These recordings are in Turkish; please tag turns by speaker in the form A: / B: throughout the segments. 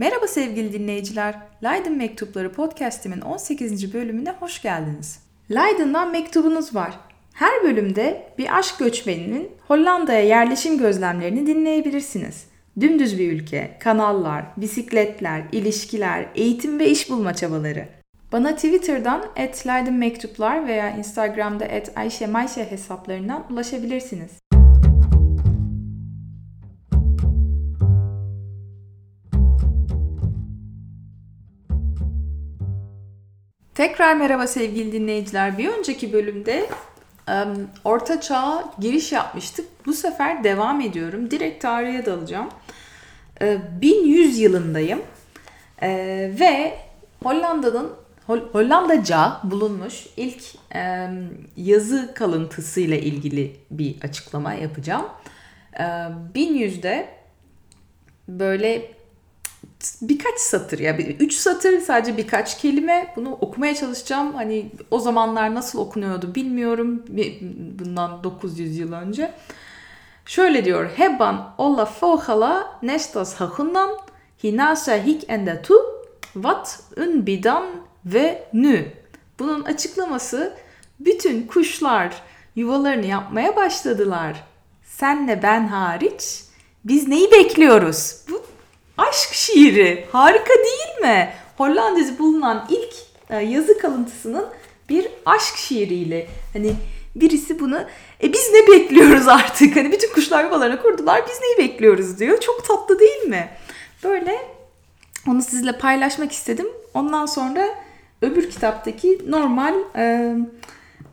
A: Merhaba sevgili dinleyiciler. Leiden Mektupları podcast'imin 18. bölümüne hoş geldiniz. Leiden'dan mektubunuz var. Her bölümde bir aşk göçmeninin Hollanda'ya yerleşim gözlemlerini dinleyebilirsiniz. Dümdüz bir ülke, kanallar, bisikletler, ilişkiler, eğitim ve iş bulma çabaları. Bana Twitter'dan @leidenmektuplar veya Instagram'da @ayşemayşe hesaplarından ulaşabilirsiniz. Tekrar merhaba sevgili dinleyiciler. Bir önceki bölümde Orta Çağ'a giriş yapmıştık. Bu sefer devam ediyorum. Direkt tarihe dalacağım. Uh, 1100 yılındayım. Uh, ve Hollanda'nın Hollandaca bulunmuş ilk yazı kalıntısıyla ilgili bir açıklama yapacağım. Uh, 1100'de böyle birkaç satır ya üç satır sadece birkaç kelime bunu okumaya çalışacağım. Hani o zamanlar nasıl okunuyordu bilmiyorum. Bundan 900 yıl önce. Şöyle diyor. Heban olla fohala nestas hahundan hinasa hik ende tu vat un bidan ve nü. Bunun açıklaması bütün kuşlar yuvalarını yapmaya başladılar. Senle ben hariç biz neyi bekliyoruz? Bu aşk şiiri. Harika değil mi? Hollanda'da bulunan ilk e, yazı kalıntısının bir aşk şiiriyle hani birisi bunu e biz ne bekliyoruz artık? Hani bütün kuşlar yuvalarına kurdular. Biz neyi bekliyoruz diyor. Çok tatlı değil mi? Böyle onu sizinle paylaşmak istedim. Ondan sonra öbür kitaptaki normal e,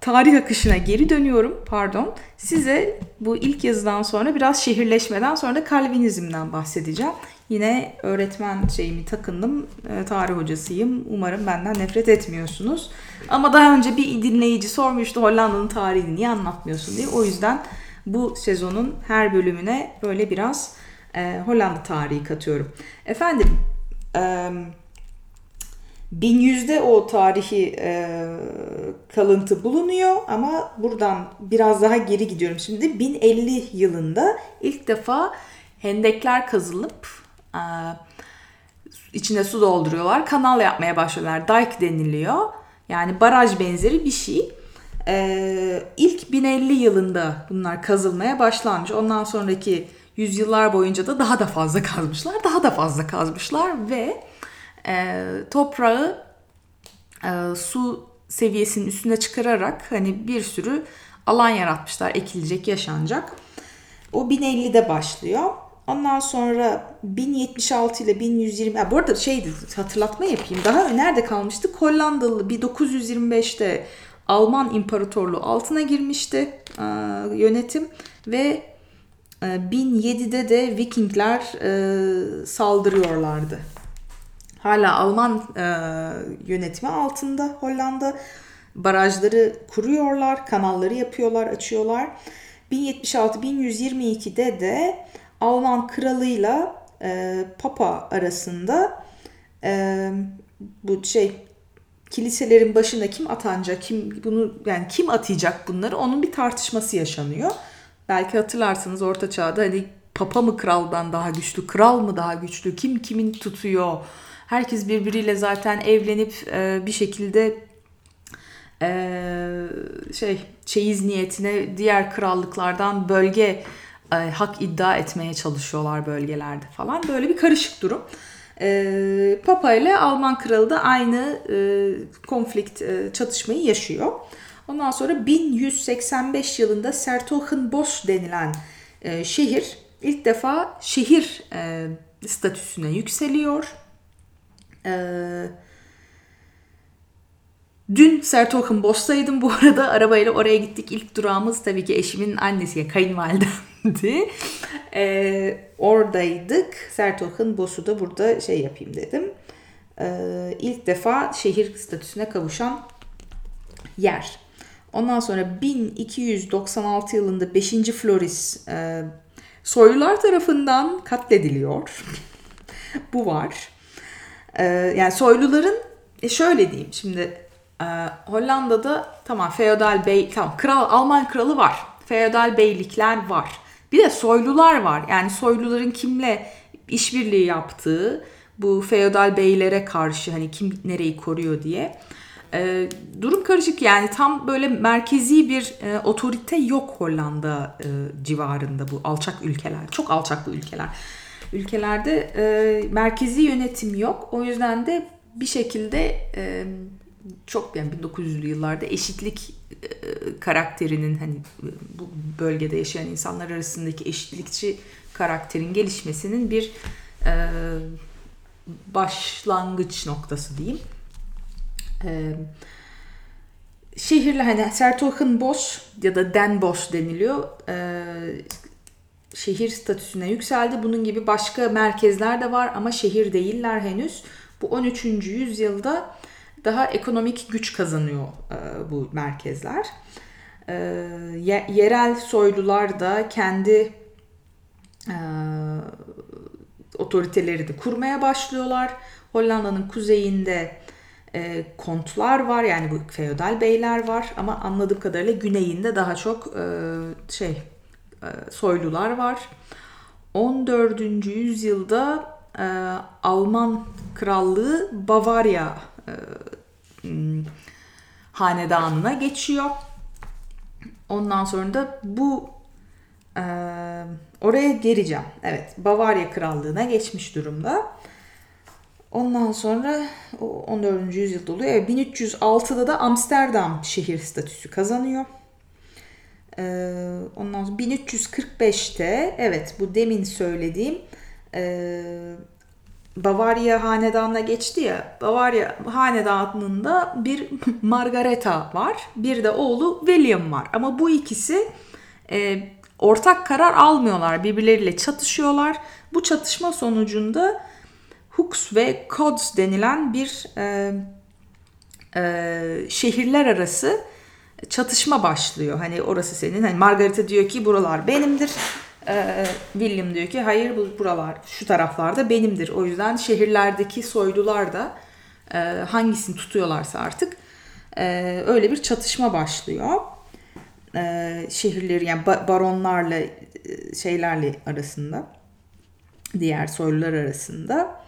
A: tarih akışına geri dönüyorum. Pardon. Size bu ilk yazıdan sonra biraz şehirleşmeden sonra da Kalvinizm'den bahsedeceğim. Yine öğretmen şeyimi takındım. E, tarih hocasıyım. Umarım benden nefret etmiyorsunuz. Ama daha önce bir dinleyici sormuştu Hollanda'nın tarihini niye anlatmıyorsun diye. O yüzden bu sezonun her bölümüne böyle biraz e, Hollanda tarihi katıyorum. Efendim e, 1100'de o tarihi e, kalıntı bulunuyor ama buradan biraz daha geri gidiyorum. Şimdi 1050 yılında ilk defa hendekler kazılıp içine su dolduruyorlar. Kanal yapmaya başlıyorlar. Dike deniliyor. Yani baraj benzeri bir şey. Ee, ilk 1050 yılında bunlar kazılmaya başlanmış. Ondan sonraki yüzyıllar boyunca da daha da fazla kazmışlar. Daha da fazla kazmışlar ve e, toprağı e, su seviyesinin üstüne çıkararak hani bir sürü alan yaratmışlar. Ekilecek, yaşanacak. O 1050'de başlıyor. Ondan sonra 1076 ile 1120 ha, bu arada şey hatırlatma yapayım. Daha nerede kalmıştık? Hollandalı 1925'te Alman İmparatorluğu altına girmişti e, yönetim ve e, 1007'de de Vikingler e, saldırıyorlardı. Hala Alman e, yönetimi altında Hollanda. Barajları kuruyorlar, kanalları yapıyorlar, açıyorlar. 1076-1122'de de Alman kralıyla e, Papa arasında e, bu şey kiliselerin başına kim atanacak, kim bunu yani kim atayacak bunları onun bir tartışması yaşanıyor. Belki hatırlarsınız Orta Çağ'da hani Papa mı kraldan daha güçlü, kral mı daha güçlü, kim kimin tutuyor. Herkes birbiriyle zaten evlenip e, bir şekilde e, şey çeyiz niyetine diğer krallıklardan bölge e, hak iddia etmeye çalışıyorlar bölgelerde falan. Böyle bir karışık durum. E, Papa ile Alman kralı da aynı e, konflikt e, çatışmayı yaşıyor. Ondan sonra 1185 yılında Sertogenbosch denilen e, şehir ilk defa şehir e, statüsüne yükseliyor. Eee Dün Sertogenbosch'taydım bu arada. Arabayla oraya gittik. İlk durağımız tabii ki eşimin annesi, kayınvalidemdi. Ee, oradaydık. Sertogenbosch'u da burada şey yapayım dedim. Ee, ilk defa şehir statüsüne kavuşan yer. Ondan sonra 1296 yılında 5. Floris e, soylular tarafından katlediliyor. bu var. Ee, yani soyluların e şöyle diyeyim şimdi ee, Hollanda'da tamam feodal bey tamam kral Alman kralı var. Feodal beylikler var. Bir de soylular var. Yani soyluların kimle işbirliği yaptığı, bu feodal beylere karşı hani kim nereyi koruyor diye. E, durum karışık yani tam böyle merkezi bir e, otorite yok Hollanda e, civarında bu alçak ülkeler. Çok alçak bu ülkeler. Ülkelerde e, merkezi yönetim yok. O yüzden de bir şekilde e, çok yani 1900'lü yıllarda eşitlik e, karakterinin hani bu bölgede yaşayan insanlar arasındaki eşitlikçi karakterin gelişmesinin bir e, başlangıç noktası diyeyim. E, şehirler hani Sertogenbosch ya da Den Bosch deniliyor. E, şehir statüsüne yükseldi. Bunun gibi başka merkezler de var ama şehir değiller henüz. Bu 13. yüzyılda daha ekonomik güç kazanıyor e, bu merkezler. E, yerel soylular da kendi e, otoriteleri de kurmaya başlıyorlar. Hollanda'nın kuzeyinde e, kontlar var yani bu feodal beyler var ama anladığım kadarıyla güneyinde daha çok e, şey e, soylular var. 14. yüzyılda e, Alman krallığı Bavarya e, hanedanına geçiyor. Ondan sonra da bu e, oraya geleceğim. Evet Bavarya krallığına geçmiş durumda. Ondan sonra 14. yüzyılda oluyor. Evet, 1306'da da Amsterdam şehir statüsü kazanıyor. Ee, ondan sonra 1345'te evet bu demin söylediğim e, Bavarya hanedanına geçti ya. Bavarya hanedanında bir Margareta var. Bir de oğlu William var. Ama bu ikisi e, ortak karar almıyorlar. Birbirleriyle çatışıyorlar. Bu çatışma sonucunda Hooks ve Cods denilen bir e, e, şehirler arası çatışma başlıyor. Hani orası senin. Hani Margarita diyor ki buralar benimdir. Ee, William diyor ki hayır bu buralar şu taraflarda benimdir. O yüzden şehirlerdeki soylular da e, hangisini tutuyorlarsa artık e, öyle bir çatışma başlıyor. E, şehirleri yani baronlarla e, şeylerle arasında diğer soylular arasında.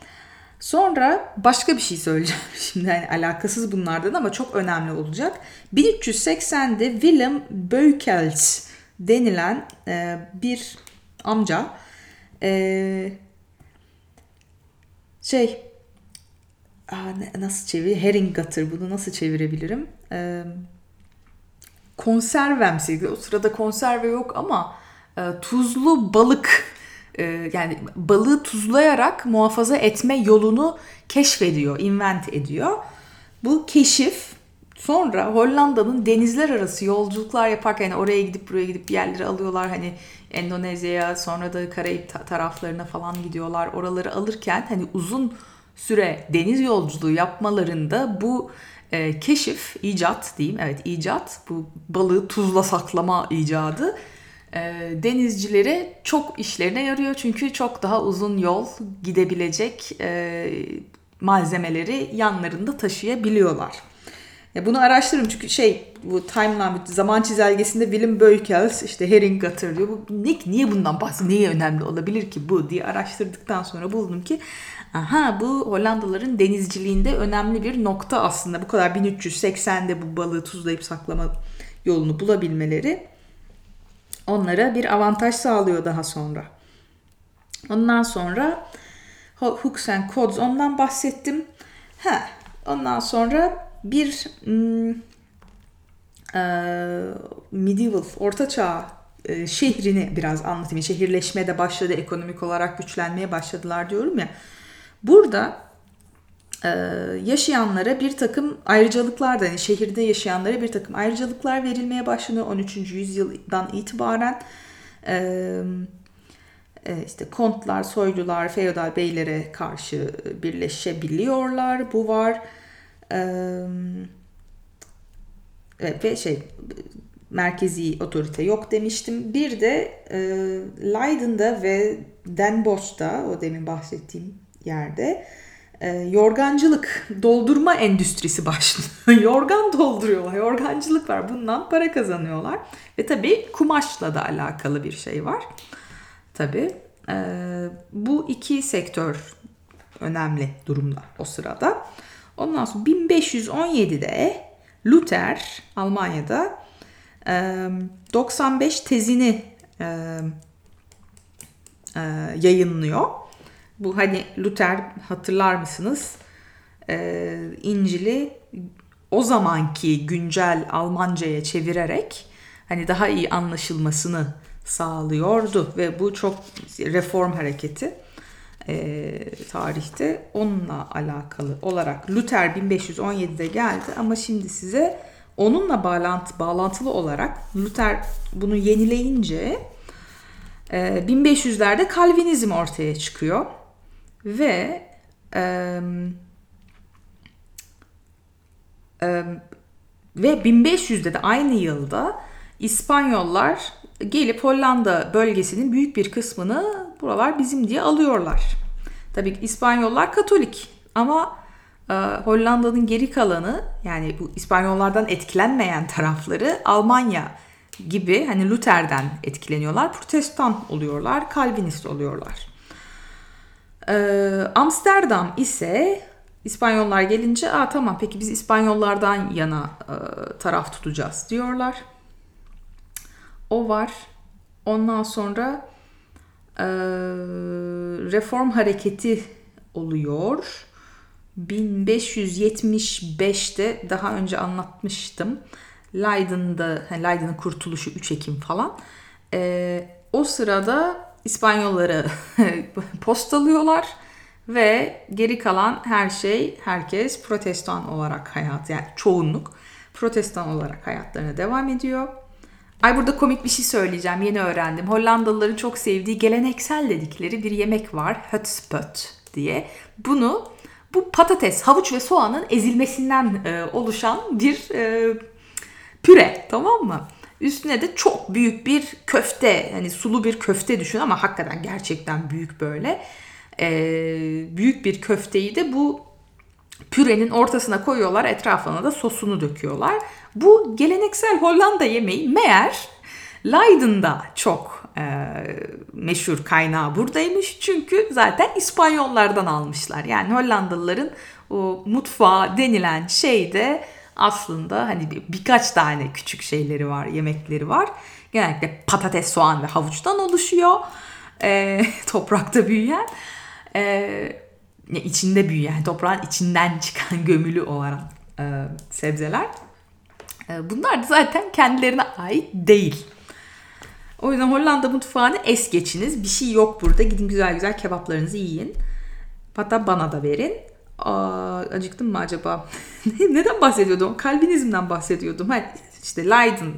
A: Sonra başka bir şey söyleyeceğim şimdi yani alakasız bunlardan ama çok önemli olacak. 1380'de Willem Beukels denilen e, bir amca e, şey aa, nasıl çevir Herringgatter bunu nasıl çevirebilirim? E, konservemsi o sırada konserve yok ama e, tuzlu balık e, yani balığı tuzlayarak muhafaza etme yolunu keşfediyor, invent ediyor. Bu keşif sonra Hollanda'nın denizler arası yolculuklar yaparken yani oraya gidip buraya gidip bir yerleri alıyorlar. Hani Endonezya'ya sonra da Karayip taraflarına falan gidiyorlar. Oraları alırken hani uzun süre deniz yolculuğu yapmalarında bu e, keşif, icat diyeyim. Evet icat bu balığı tuzla saklama icadı e, denizcilere çok işlerine yarıyor. Çünkü çok daha uzun yol gidebilecek e, malzemeleri yanlarında taşıyabiliyorlar. Ya bunu araştırın çünkü şey bu timeline zaman çizelgesinde Willem Beukels işte Herring diyor. Bu ne, niye bundan bahsediyor? Niye önemli olabilir ki bu diye araştırdıktan sonra buldum ki aha bu Hollandalıların denizciliğinde önemli bir nokta aslında. Bu kadar 1380'de bu balığı tuzlayıp saklama yolunu bulabilmeleri onlara bir avantaj sağlıyor daha sonra. Ondan sonra Hooks and Codes ondan bahsettim. Ha, ondan sonra bir mm, e, medieval, orta çağ e, şehrini biraz anlatayım. Şehirleşmeye de başladı, ekonomik olarak güçlenmeye başladılar diyorum ya. Burada e, yaşayanlara bir takım ayrıcalıklar da yani şehirde yaşayanlara bir takım ayrıcalıklar verilmeye başlanıyor 13. yüzyıldan itibaren. E, işte kontlar, soylular, feodal beylere karşı birleşebiliyorlar. Bu var. Ve şey merkezi otorite yok demiştim. Bir de Leiden'da ve Den Bosch'ta o demin bahsettiğim yerde e, yorgancılık, doldurma endüstrisi başlıyor. Yorgan dolduruyorlar, yorgancılık var. Bundan para kazanıyorlar. Ve tabii kumaşla da alakalı bir şey var. Tabii. E, bu iki sektör önemli durumda o sırada. Ondan sonra 1517'de Luther Almanya'da 95 tezini yayınlıyor. Bu hani Luther hatırlar mısınız? İncil'i o zamanki güncel Almanca'ya çevirerek hani daha iyi anlaşılmasını sağlıyordu ve bu çok reform hareketi e, tarihte onunla alakalı olarak Luther 1517'de geldi ama şimdi size onunla bağlantı, bağlantılı olarak Luther bunu yenileyince e, 1500'lerde Kalvinizm ortaya çıkıyor ve e, e, ve 1500'de de aynı yılda İspanyollar gelip Hollanda bölgesinin büyük bir kısmını buralar bizim diye alıyorlar. Tabii İspanyollar Katolik ama e, Hollanda'nın geri kalanı yani bu İspanyollardan etkilenmeyen tarafları Almanya gibi hani Luther'den etkileniyorlar. Protestan oluyorlar, Kalvinist oluyorlar. E, Amsterdam ise İspanyollar gelince Aa, tamam peki biz İspanyollardan yana e, taraf tutacağız diyorlar. O var. Ondan sonra reform hareketi oluyor. 1575'te daha önce anlatmıştım. Leiden'da, Leiden'ın kurtuluşu 3 Ekim falan. E, o sırada İspanyolları postalıyorlar ve geri kalan her şey herkes protestan olarak hayat yani çoğunluk protestan olarak hayatlarına devam ediyor. Ay burada komik bir şey söyleyeceğim. Yeni öğrendim. Hollandalıların çok sevdiği geleneksel dedikleri bir yemek var. Hutspot diye. Bunu bu patates, havuç ve soğanın ezilmesinden e, oluşan bir e, püre tamam mı? Üstüne de çok büyük bir köfte, hani sulu bir köfte düşün ama hakikaten gerçekten büyük böyle. E, büyük bir köfteyi de bu pürenin ortasına koyuyorlar, etrafına da sosunu döküyorlar. Bu geleneksel Hollanda yemeği meğer Leiden'da çok e, meşhur kaynağı buradaymış. Çünkü zaten İspanyollardan almışlar. Yani Hollandalıların o mutfağı denilen şey de aslında hani bir, birkaç tane küçük şeyleri var, yemekleri var. Genellikle patates, soğan ve havuçtan oluşuyor. E, toprakta büyüyen. E, içinde büyüyen, toprağın içinden çıkan gömülü olan e, sebzeler. E, bunlar da zaten kendilerine ait değil. O yüzden Hollanda mutfağını es geçiniz. Bir şey yok burada. Gidin güzel güzel kebaplarınızı yiyin. Hatta bana da verin. Aa, acıktım mı acaba? Neden bahsediyordum? Kalbinizmden bahsediyordum. Hani işte Leiden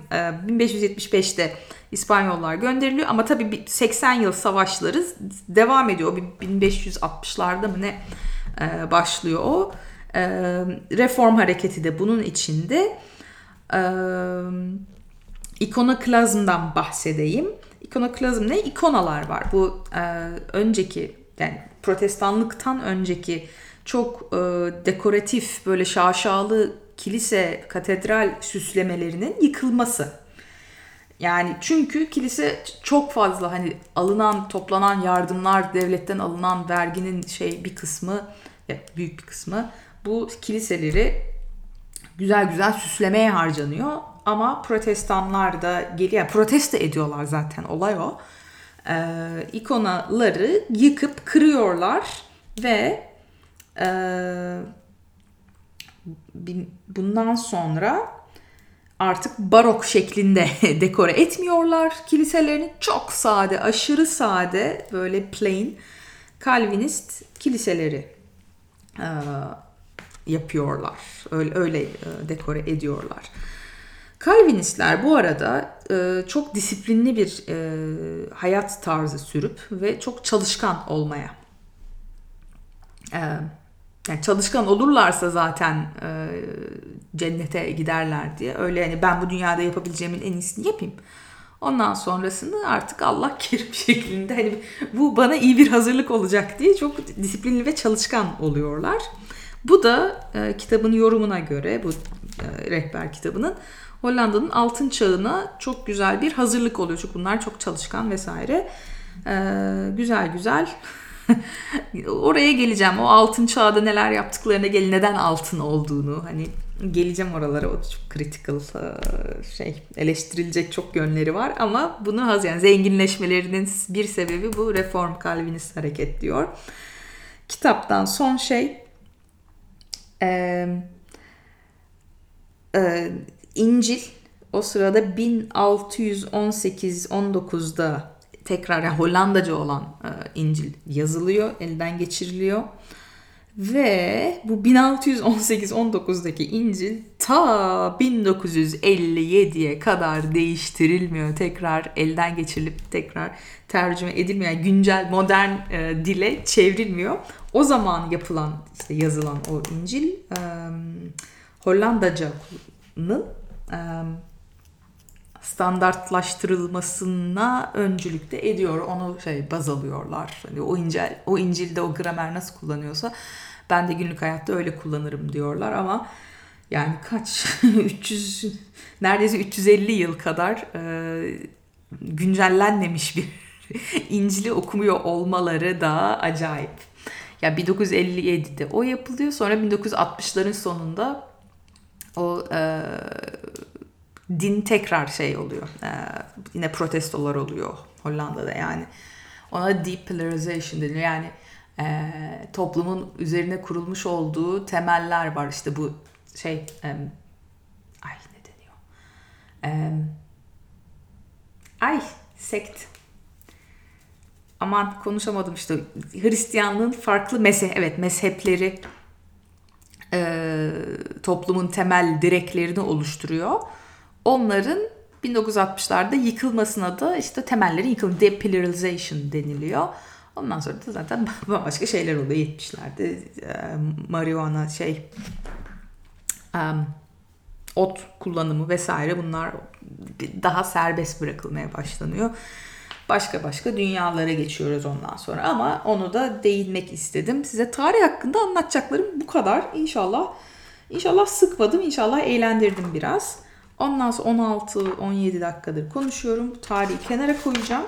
A: 1575'te e, İspanyollar gönderiliyor ama tabii 80 yıl savaşları devam ediyor. 1560'larda mı ne e, başlıyor o. E, reform hareketi de bunun içinde. İkonoklazmdan bahsedeyim. İkonoklazm ne? İkonalar var. Bu önceki yani protestanlıktan önceki çok dekoratif böyle şaşalı kilise, katedral süslemelerinin yıkılması. Yani çünkü kilise çok fazla hani alınan, toplanan yardımlar, devletten alınan verginin şey bir kısmı, büyük bir kısmı bu kiliseleri güzel güzel süslemeye harcanıyor. Ama protestanlar da geliyor, protesto ediyorlar zaten olay o. Ee, ikonaları yıkıp kırıyorlar ve e, bundan sonra artık barok şeklinde dekore etmiyorlar kiliselerini. Çok sade, aşırı sade böyle plain Calvinist kiliseleri e, yapıyorlar. Öyle öyle e, dekore ediyorlar. Calvinistler bu arada e, çok disiplinli bir e, hayat tarzı sürüp ve çok çalışkan olmaya yani çalışkan olurlarsa zaten cennete giderler diye. Öyle yani ben bu dünyada yapabileceğimin en iyisini yapayım. Ondan sonrasını artık Allah kerim şeklinde hani bu bana iyi bir hazırlık olacak diye çok disiplinli ve çalışkan oluyorlar. Bu da e, kitabın yorumuna göre bu e, rehber kitabının Hollanda'nın altın çağına çok güzel bir hazırlık oluyor. Çünkü bunlar çok çalışkan vesaire. E, güzel güzel Oraya geleceğim. O altın çağda neler yaptıklarına gel neden altın olduğunu hani geleceğim oralara. O çok critical şey eleştirilecek çok yönleri var ama bunu haz yani zenginleşmelerinin bir sebebi bu reform Calvinist hareket diyor. Kitaptan son şey e, e, İncil o sırada 1618-19'da tekrar yani Hollandaca olan e, İncil yazılıyor, elden geçiriliyor. Ve bu 1618-19'daki İncil ta 1957'ye kadar değiştirilmiyor. Tekrar elden geçirilip tekrar tercüme edilmiyor. Yani güncel modern e, dile çevrilmiyor. O zaman yapılan işte yazılan o İncil e, Hollandaca'nın e, standartlaştırılmasına öncülük de ediyor. Onu şey baz alıyorlar. Hani o İncil, o İncil'de o gramer nasıl kullanıyorsa ben de günlük hayatta öyle kullanırım diyorlar ama yani kaç 300 neredeyse 350 yıl kadar e, güncellenmemiş bir İncil'i okumuyor olmaları da acayip. Ya 1957'de o yapılıyor. Sonra 1960'ların sonunda o e, din tekrar şey oluyor. E, yine protestolar oluyor Hollanda'da yani. Ona depolarization deniyor. Yani e, toplumun üzerine kurulmuş olduğu temeller var. İşte bu şey e, ay ne deniyor? E, ay sekt aman konuşamadım işte Hristiyanlığın farklı mezhep evet mezhepleri e, toplumun temel direklerini oluşturuyor. Onların 1960'larda yıkılmasına da işte temellerin yıkılması, depolarization deniliyor. Ondan sonra da zaten başka şeyler oluyor 70'lerde. E, marihuana şey um, ot kullanımı vesaire bunlar daha serbest bırakılmaya başlanıyor. Başka başka dünyalara geçiyoruz ondan sonra ama onu da değinmek istedim. Size tarih hakkında anlatacaklarım bu kadar. İnşallah inşallah sıkmadım, inşallah eğlendirdim biraz. Ondan sonra 16-17 dakikadır konuşuyorum. Bu tarihi kenara koyacağım.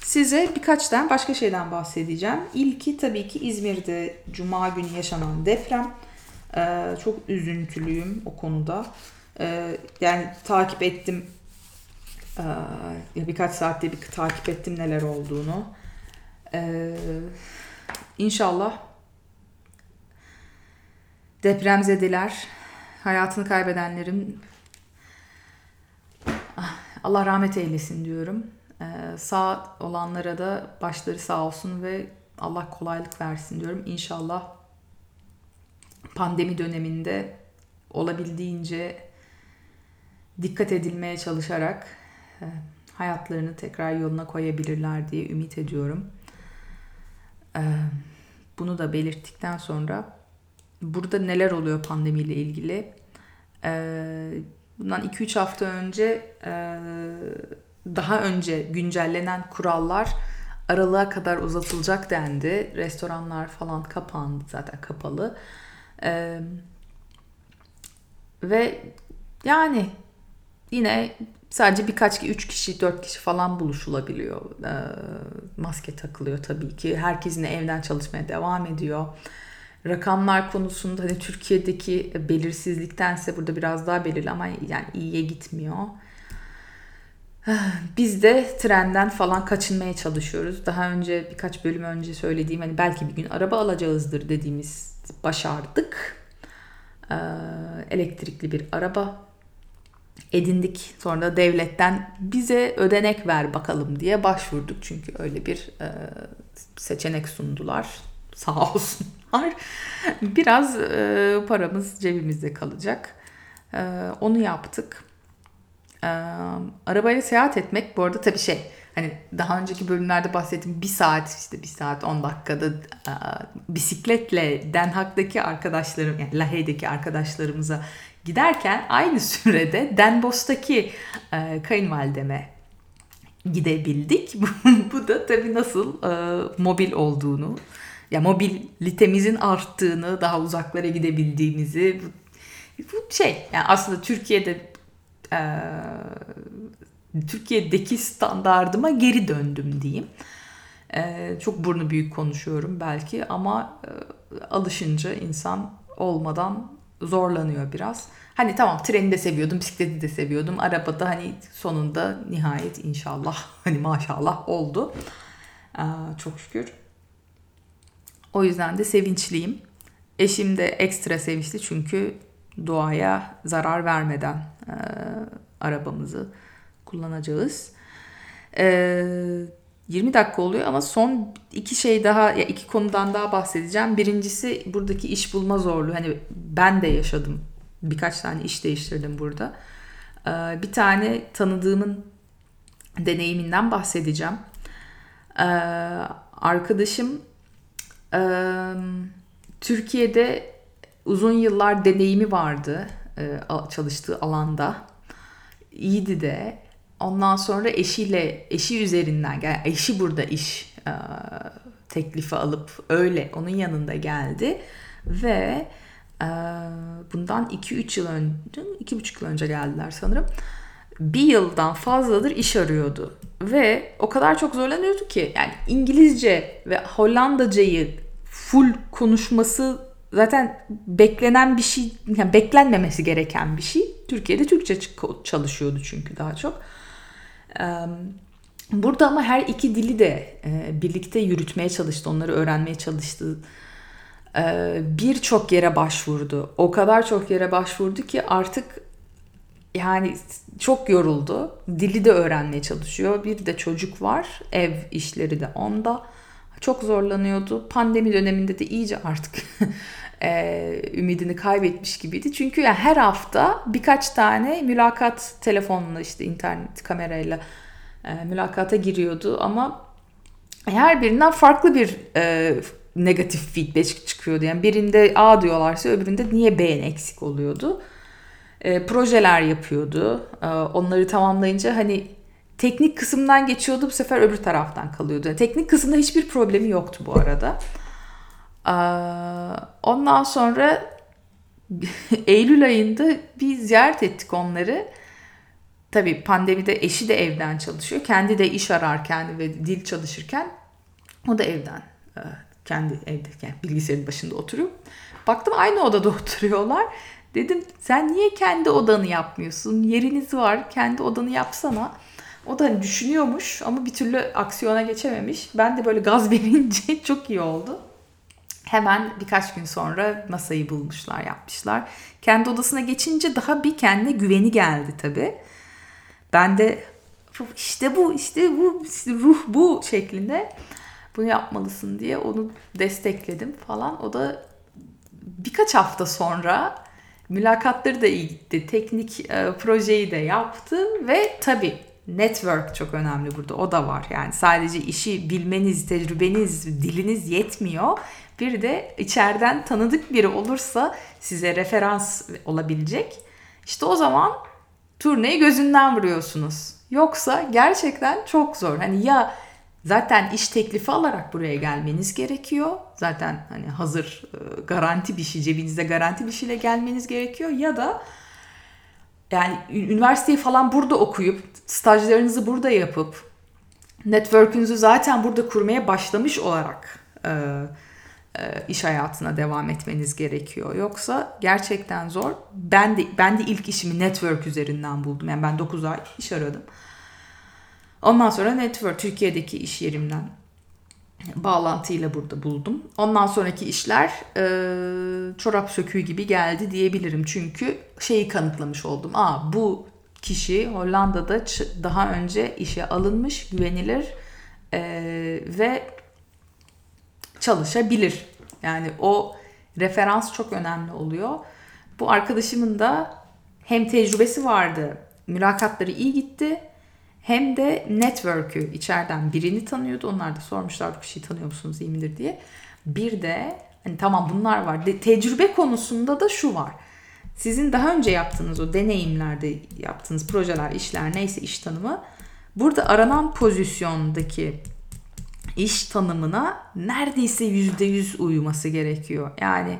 A: Size birkaç tane başka şeyden bahsedeceğim. İlki tabii ki İzmir'de Cuma günü yaşanan deprem. Ee, çok üzüntülüyüm o konuda. Ee, yani takip ettim. Ee, birkaç saatte bir takip ettim neler olduğunu. Ee, inşallah depremzedeler, hayatını kaybedenlerin Allah rahmet eylesin diyorum. Ee, sağ olanlara da başları sağ olsun ve Allah kolaylık versin diyorum. İnşallah pandemi döneminde olabildiğince dikkat edilmeye çalışarak e, hayatlarını tekrar yoluna koyabilirler diye ümit ediyorum. Ee, bunu da belirttikten sonra burada neler oluyor pandemiyle ilgili? Ee, bundan 2-3 hafta önce e, daha önce güncellenen kurallar aralığa kadar uzatılacak dendi. Restoranlar falan kapandı zaten kapalı. Ee, ve yani yine sadece birkaç üç kişi dört kişi falan buluşulabiliyor. Ee, maske takılıyor tabii ki. Herkesin evden çalışmaya devam ediyor. Rakamlar konusunda hani Türkiye'deki belirsizliktense burada biraz daha belirli ama yani iyiye gitmiyor. Biz de trenden falan kaçınmaya çalışıyoruz. Daha önce birkaç bölüm önce söylediğim hani belki bir gün araba alacağızdır dediğimiz başardık. Ee, elektrikli bir araba edindik. Sonra da devletten bize ödenek ver bakalım diye başvurduk. Çünkü öyle bir e, seçenek sundular. Sağ olsunlar. Biraz e, paramız cebimizde kalacak. E, onu yaptık. E, arabayla seyahat etmek bu arada tabii şey hani daha önceki bölümlerde bahsettiğim bir saat işte bir saat 10 dakikada e, bisikletle Den Haag'daki arkadaşlarım yani Lahey'deki arkadaşlarımıza giderken aynı sürede Den Bosch'taki e, kayınvalideme gidebildik. bu da tabii nasıl e, mobil olduğunu ya mobilitemizin arttığını, daha uzaklara gidebildiğimizi bu, bu şey yani aslında Türkiye'de e, Türkiye'deki standardıma geri döndüm diyeyim. Ee, çok burnu büyük konuşuyorum belki ama e, alışınca insan olmadan zorlanıyor biraz. Hani tamam treni de seviyordum, bisikleti de seviyordum. Arabada hani sonunda nihayet inşallah hani maşallah oldu. Ee, çok şükür. O yüzden de sevinçliyim. Eşim de ekstra sevinçli çünkü doğaya zarar vermeden e, arabamızı kullanacağız. E, 20 dakika oluyor ama son iki şey daha ya iki konudan daha bahsedeceğim. Birincisi buradaki iş bulma zorluğu. Hani ben de yaşadım. Birkaç tane iş değiştirdim burada. Ee, bir tane tanıdığımın deneyiminden bahsedeceğim. Ee, arkadaşım e, Türkiye'de uzun yıllar deneyimi vardı e, çalıştığı alanda. İyiydi de Ondan sonra eşiyle eşi üzerinden yani eşi burada iş e, teklifi alıp öyle onun yanında geldi ve e, bundan 2-3 yıl önce 2,5 yıl önce geldiler sanırım. Bir yıldan fazladır iş arıyordu ve o kadar çok zorlanıyordu ki yani İngilizce ve Hollandacayı full konuşması zaten beklenen bir şey yani beklenmemesi gereken bir şey. Türkiye'de Türkçe çalışıyordu çünkü daha çok. Burada ama her iki dili de birlikte yürütmeye çalıştı, onları öğrenmeye çalıştı. Birçok yere başvurdu. O kadar çok yere başvurdu ki artık yani çok yoruldu. Dili de öğrenmeye çalışıyor. Bir de çocuk var. Ev işleri de onda. Çok zorlanıyordu. Pandemi döneminde de iyice artık ümidini kaybetmiş gibiydi. Çünkü yani her hafta birkaç tane mülakat telefonla işte internet kamerayla e, mülakata giriyordu ama her birinden farklı bir e, negatif feedback çıkıyordu. Yani birinde A diyorlarsa öbüründe niye B'nin eksik oluyordu. E, projeler yapıyordu. E, onları tamamlayınca hani teknik kısımdan geçiyordu bu sefer öbür taraftan kalıyordu. Yani teknik kısımda hiçbir problemi yoktu bu arada. E, ondan sonra Eylül ayında bir ziyaret ettik onları. Tabii pandemide eşi de evden çalışıyor. Kendi de iş ararken ve dil çalışırken o da evden e, kendi evde yani bilgisayarın başında oturuyor. Baktım aynı odada oturuyorlar. Dedim sen niye kendi odanı yapmıyorsun? Yeriniz var kendi odanı yapsana. O da hani düşünüyormuş ama bir türlü aksiyona geçememiş. Ben de böyle gaz verince çok iyi oldu. Hemen birkaç gün sonra masayı bulmuşlar, yapmışlar. Kendi odasına geçince daha bir kendine güveni geldi tabii. Ben de işte bu, işte bu, işte ruh bu şeklinde bunu yapmalısın diye onu destekledim falan. O da birkaç hafta sonra mülakatları da iyi gitti. Teknik e, projeyi de yaptı ve tabii network çok önemli burada. O da var. Yani sadece işi bilmeniz, tecrübeniz, diliniz yetmiyor. Bir de içeriden tanıdık biri olursa size referans olabilecek. İşte o zaman turneyi gözünden vuruyorsunuz. Yoksa gerçekten çok zor. Hani ya zaten iş teklifi alarak buraya gelmeniz gerekiyor. Zaten hani hazır e, garanti bir şey, cebinizde garanti bir şeyle gelmeniz gerekiyor. Ya da yani üniversiteyi falan burada okuyup, stajlarınızı burada yapıp, network'ünüzü zaten burada kurmaya başlamış olarak e, e, iş hayatına devam etmeniz gerekiyor. Yoksa gerçekten zor. Ben de ben de ilk işimi network üzerinden buldum. Yani ben 9 ay iş aradım. Ondan sonra network Türkiye'deki iş yerimden bağlantıyla burada buldum. Ondan sonraki işler e, çorap söküğü gibi geldi diyebilirim. Çünkü şeyi kanıtlamış oldum. Aa bu kişi Hollanda'da daha önce işe alınmış, güvenilir e, ve çalışabilir. Yani o referans çok önemli oluyor. Bu arkadaşımın da hem tecrübesi vardı, mülakatları iyi gitti hem de network'ü içeriden birini tanıyordu. Onlar da sormuşlar bir şey tanıyor musunuz iyi midir diye. Bir de hani tamam bunlar var. De, tecrübe konusunda da şu var. Sizin daha önce yaptığınız o deneyimlerde yaptığınız projeler, işler neyse iş tanımı burada aranan pozisyondaki iş tanımına neredeyse yüzde yüz uyuması gerekiyor. Yani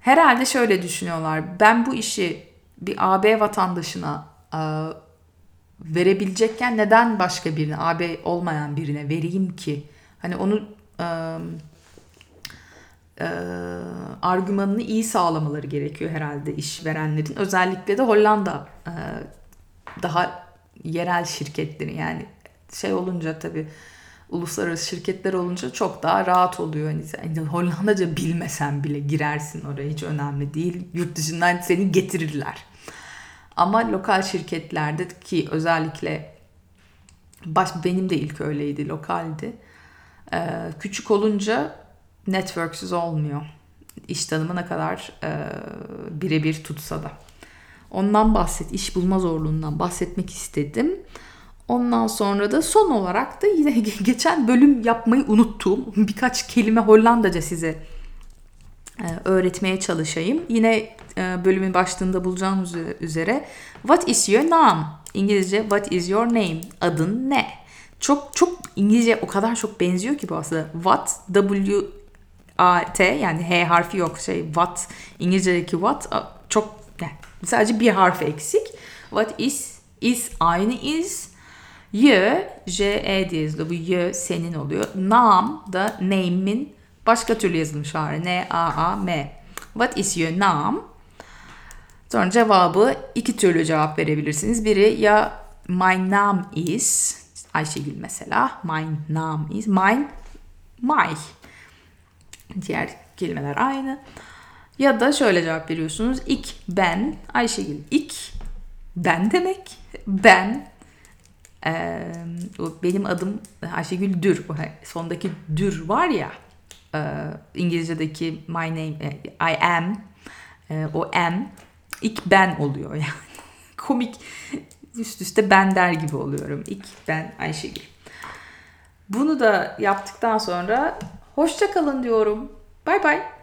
A: herhalde şöyle düşünüyorlar. Ben bu işi bir AB vatandaşına verebilecekken neden başka birine, AB olmayan birine vereyim ki? Hani onu e, e, argümanını iyi sağlamaları gerekiyor herhalde işverenlerin. Özellikle de Hollanda e, daha yerel şirketleri yani şey olunca tabii uluslararası şirketler olunca çok daha rahat oluyor. Hani sen Hollandaca bilmesen bile girersin oraya hiç önemli değil. Yurt dışından seni getirirler. Ama lokal şirketlerde ki özellikle baş, benim de ilk öyleydi lokaldi. Ee, küçük olunca networksüz olmuyor. İş tanımı ne kadar e, birebir tutsa da. Ondan bahset, iş bulma zorluğundan bahsetmek istedim. Ondan sonra da son olarak da yine geçen bölüm yapmayı unuttuğum birkaç kelime Hollandaca size öğretmeye çalışayım. Yine e, bölümün başlığında bulacağınız üzere What is your name? İngilizce What is your name? Adın ne? Çok çok İngilizce o kadar çok benziyor ki bu aslında. What W A T yani H harfi yok şey what İngilizce'deki what çok yani sadece bir harf eksik. What is is aynı is Y, J, E diye yazılıyor. Bu Y senin oluyor. Nam da name'in başka türlü yazılmış hali. N, A, A, M. What is your name? Sonra cevabı iki türlü cevap verebilirsiniz. Biri ya my name is Ayşegül mesela. My name is. Mine, my. Diğer kelimeler aynı. Ya da şöyle cevap veriyorsunuz. İk, ben, Ayşegül. İk, ben demek. Ben, ee, benim adım Ayşegül Dür. Sondaki Dür var ya e, İngilizce'deki my name, e, I am e, o am ilk ben oluyor yani. Komik üst üste ben der gibi oluyorum. İlk ben Ayşegül. Bunu da yaptıktan sonra hoşça kalın diyorum. Bay bay.